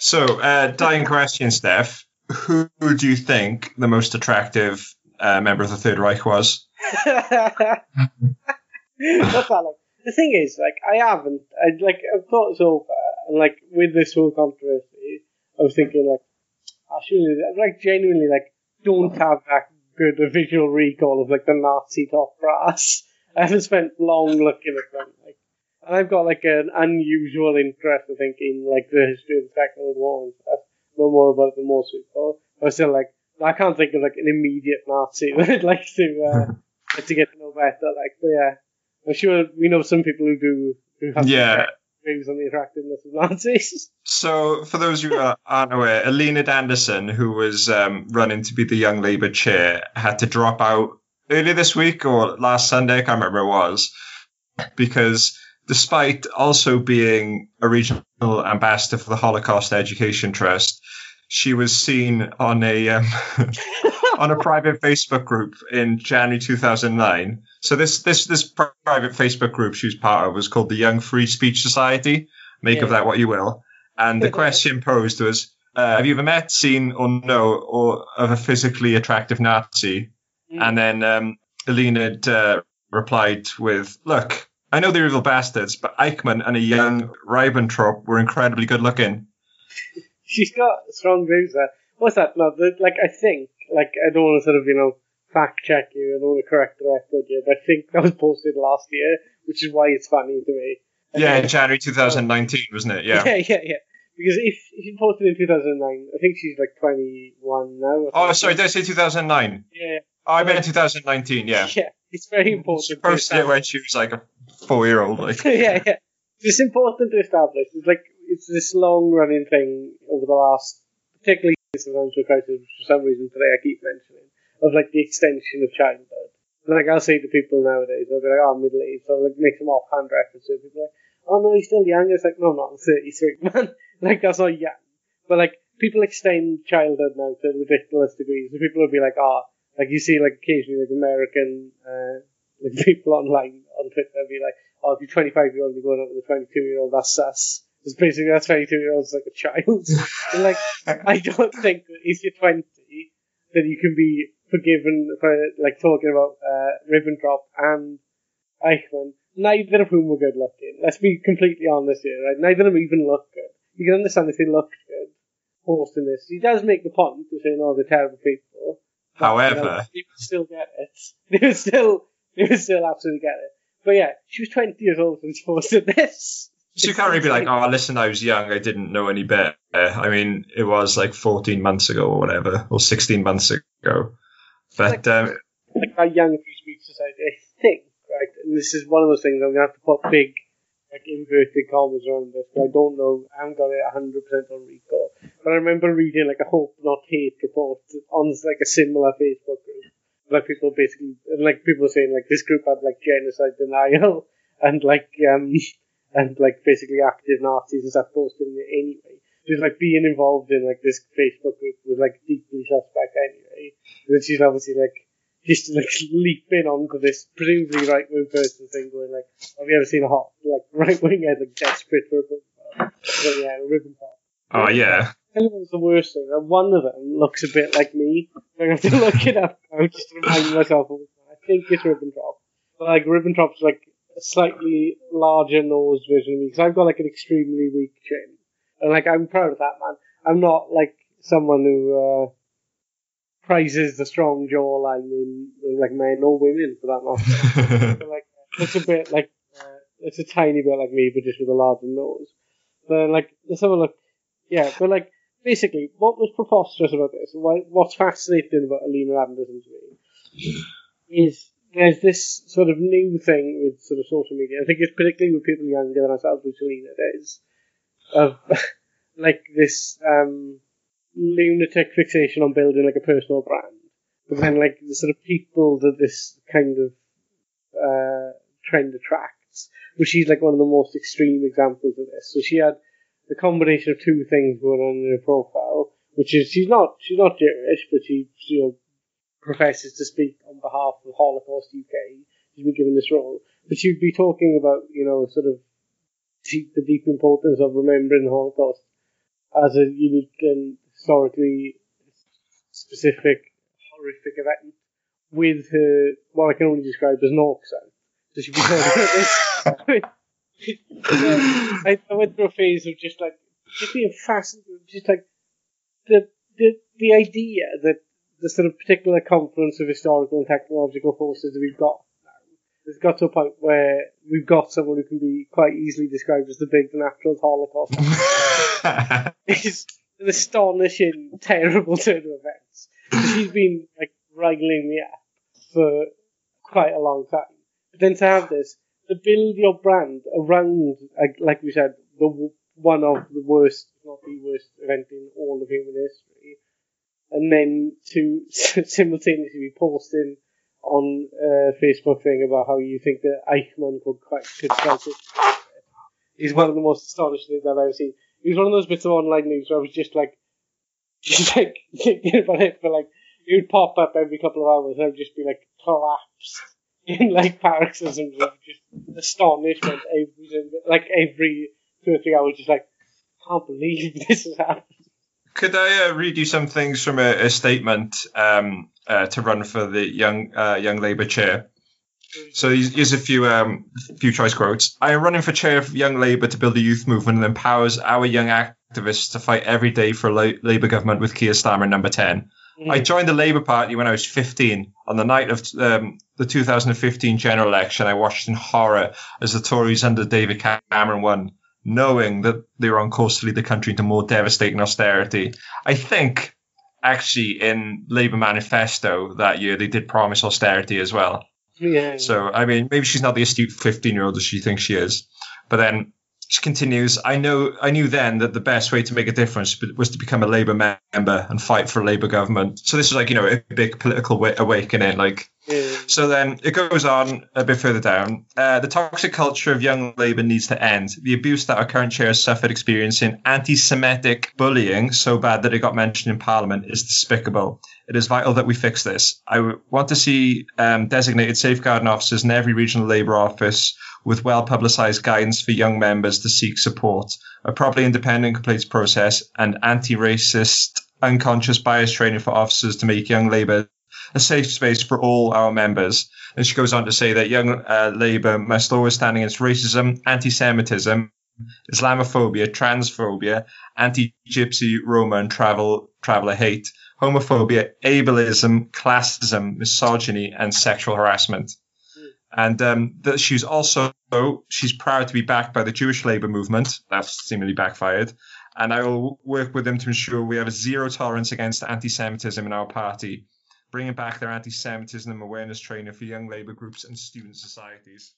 So, uh, dying question, Steph. Who do you think the most attractive uh, member of the Third Reich was? The thing is, like, I haven't. I like, I've thought this over, and like, with this whole controversy, I was thinking like, I should like genuinely like, don't have that good a visual recall of like the Nazi top brass. I haven't spent long looking at them. Like, and I've got like an unusual interest, I think, in like the history of the Second World War and stuff. Know more about it than most people. But still, like, I can't think of like an immediate Nazi that I'd like to uh, to get to know better. Like, but yeah, I'm sure we know some people who do who have Yeah. views on the attractiveness of Nazis. So, for those who aren't aware, Alina Anderson, who was um, running to be the Young Labour chair, had to drop out earlier this week or last Sunday. I can't remember it was because despite also being a regional ambassador for the Holocaust Education Trust, she was seen on a um, on a private Facebook group in January 2009. So this this this private Facebook group she was part of was called the Young Free Speech Society. Make of that what you will. And the question posed was, uh, "Have you ever met, seen, or know or of a physically attractive Nazi?" And then um, Alina uh, replied with, "Look, I know they're evil bastards, but Eichmann and a young Ribbentrop were incredibly good looking." She's got strong views there. What's that? No, the, like I think, like I don't want to sort of you know fact check you. I don't want to correct the record here, but I think that was posted last year, which is why it's funny to me. Yeah, in January 2019, wasn't it? Yeah. yeah, yeah, yeah. Because if, if she posted in 2009, I think she's like 21 now. Oh, sorry, did I say 2009? Yeah, Oh, I meant 2019. Yeah. yeah. It's very important. to posted it when she was like a four-year-old. Like. yeah, yeah. It's important to establish. It's like it's this long running thing over the last, particularly since the financial crisis, which for some reason today I keep mentioning, of like the extension of childhood. And like I'll say to people nowadays, they'll be like, "Oh, I'm middle aged," so like make some offhand references. People are like, "Oh no, he's still young." It's like, no, I'm not. I'm 33, man. like that's not young. But like people extend childhood now to ridiculous degrees. So people will be like, "Oh," like you see like occasionally like American uh, like people online on Twitter be like, "Oh, if you're 25 year old, you're going out with a 22 year old. That's sus." It's basically that 22 year old's like a child. And, like I don't think that if you're 20 that you can be forgiven for like talking about uh, Ribbentrop and Eichmann, neither of whom were good looking. Let's be completely honest here, right? Neither of them even look good. You can understand if they looked good posting this. He does make the point of saying, "Oh, they're terrible people." But, you know, However, they would still get it. They would still, they was still absolutely get it. But yeah, she was 20 years old when she posted this. so you can't really be like, "Oh, listen, I was young. I didn't know any better." I mean, it was like 14 months ago or whatever, or 16 months ago. But um, like our young free speech society, I think, right, and this is one of those things I'm gonna have to put big, like inverted commas around this, but I don't know, I haven't got it 100 percent on recall. But I remember reading like a hope not hate report on like a similar Facebook like people basically, like people saying like this group had like genocide denial and like um and like basically active Nazis and stuff posted in it anyway. Just like being involved in like this Facebook group was like deeply suspect anyway. And then she's obviously like just like leaping onto this presumably right wing person thing, going like, "Have you ever seen a hot like right wing head like desperate for a Ribbentrop?" So, yeah, a Ribbentrop. oh yeah, What's the worst thing? One of them looks a bit like me. I have to look it up now just to remind myself of it. I think it's Ribbentrop. But like Ribbentrop's like a slightly larger nose version of me because I've got like an extremely weak chin, and like I'm proud of that man. I'm not like someone who uh, prizes the strong jawline in like men or women for that matter. Like it's a bit like uh, it's a tiny bit like me, but just with a larger nose. But like let's have a look. Yeah, but like basically, what was preposterous about this? Why, what's fascinating about Alina Anderson to me is there's this sort of new thing with sort of social media. I think it's particularly with people younger than ourselves, which Alina does, of like this um, lunatic fixation on building like a personal brand. But then like the sort of people that this kind of uh, trend attracts, which she's like one of the most extreme examples of this. So she had the combination of two things going on in her profile, which is she's not she's not Jewish, but she you know professes to speak on behalf of Holocaust UK. She's been given this role, but she'd be talking about you know sort of deep, the deep importance of remembering the Holocaust as a unique and historically specific horrific event with her what I can only describe as an accent. So she'd be talking like this. I, I went through a phase of just like just being fascinated, just like the the the idea that the sort of particular confluence of historical and technological forces that we've got has got to a point where we've got someone who can be quite easily described as the big natural holocaust. it's an astonishing, terrible turn of events. She's been like wrangling me up for quite a long time. But then to have this, to build your brand around, like, like we said, the one of the worst, not the worst event in all of human history, and then to simultaneously be posting on a Facebook thing about how you think that Eichmann could could quite it. Is one of the most astonishing things I've ever seen. It was one of those bits of online news where I was just like, just like thinking about it for like, it would pop up every couple of hours and I would just be like collapsed in like paroxysms of astonishment every like every two or three hours, just like, can't believe this has happened. Could I uh, read you some things from a, a statement um, uh, to run for the young uh, young Labour chair? So here's, a few um, few choice quotes. I am running for chair of Young Labour to build a youth movement that empowers our young activists to fight every day for a La- Labour government with Keir Starmer number 10. I joined the Labour Party when I was 15. On the night of um, the 2015 general election, I watched in horror as the Tories under David Cameron won, knowing that they were on course to lead the country into more devastating austerity. I think, actually, in Labour manifesto that year, they did promise austerity as well. Yeah. So, I mean, maybe she's not the astute 15 year old that she thinks she is. But then she continues, I know, I knew then that the best way to make a difference was to become a Labour member and fight for a Labour government. So this is like, you know, a big political awakening. Like. So then it goes on a bit further down. Uh, the toxic culture of young Labour needs to end. The abuse that our current chair has suffered experiencing anti Semitic bullying, so bad that it got mentioned in Parliament, is despicable. It is vital that we fix this. I want to see um, designated safeguarding officers in every regional Labour office with well publicised guidance for young members to seek support, a properly independent complaints process, and anti racist, unconscious bias training for officers to make young Labour a safe space for all our members. And she goes on to say that young uh, Labour must always stand against racism, anti Semitism, Islamophobia, transphobia, anti Gypsy, Roma, and travel traveller hate, homophobia, ableism, classism, misogyny, and sexual harassment. And um, that she's also she's proud to be backed by the Jewish Labour movement. That's seemingly backfired. And I will work with them to ensure we have a zero tolerance against anti-Semitism in our party, bringing back their anti-Semitism awareness training for young Labour groups and student societies.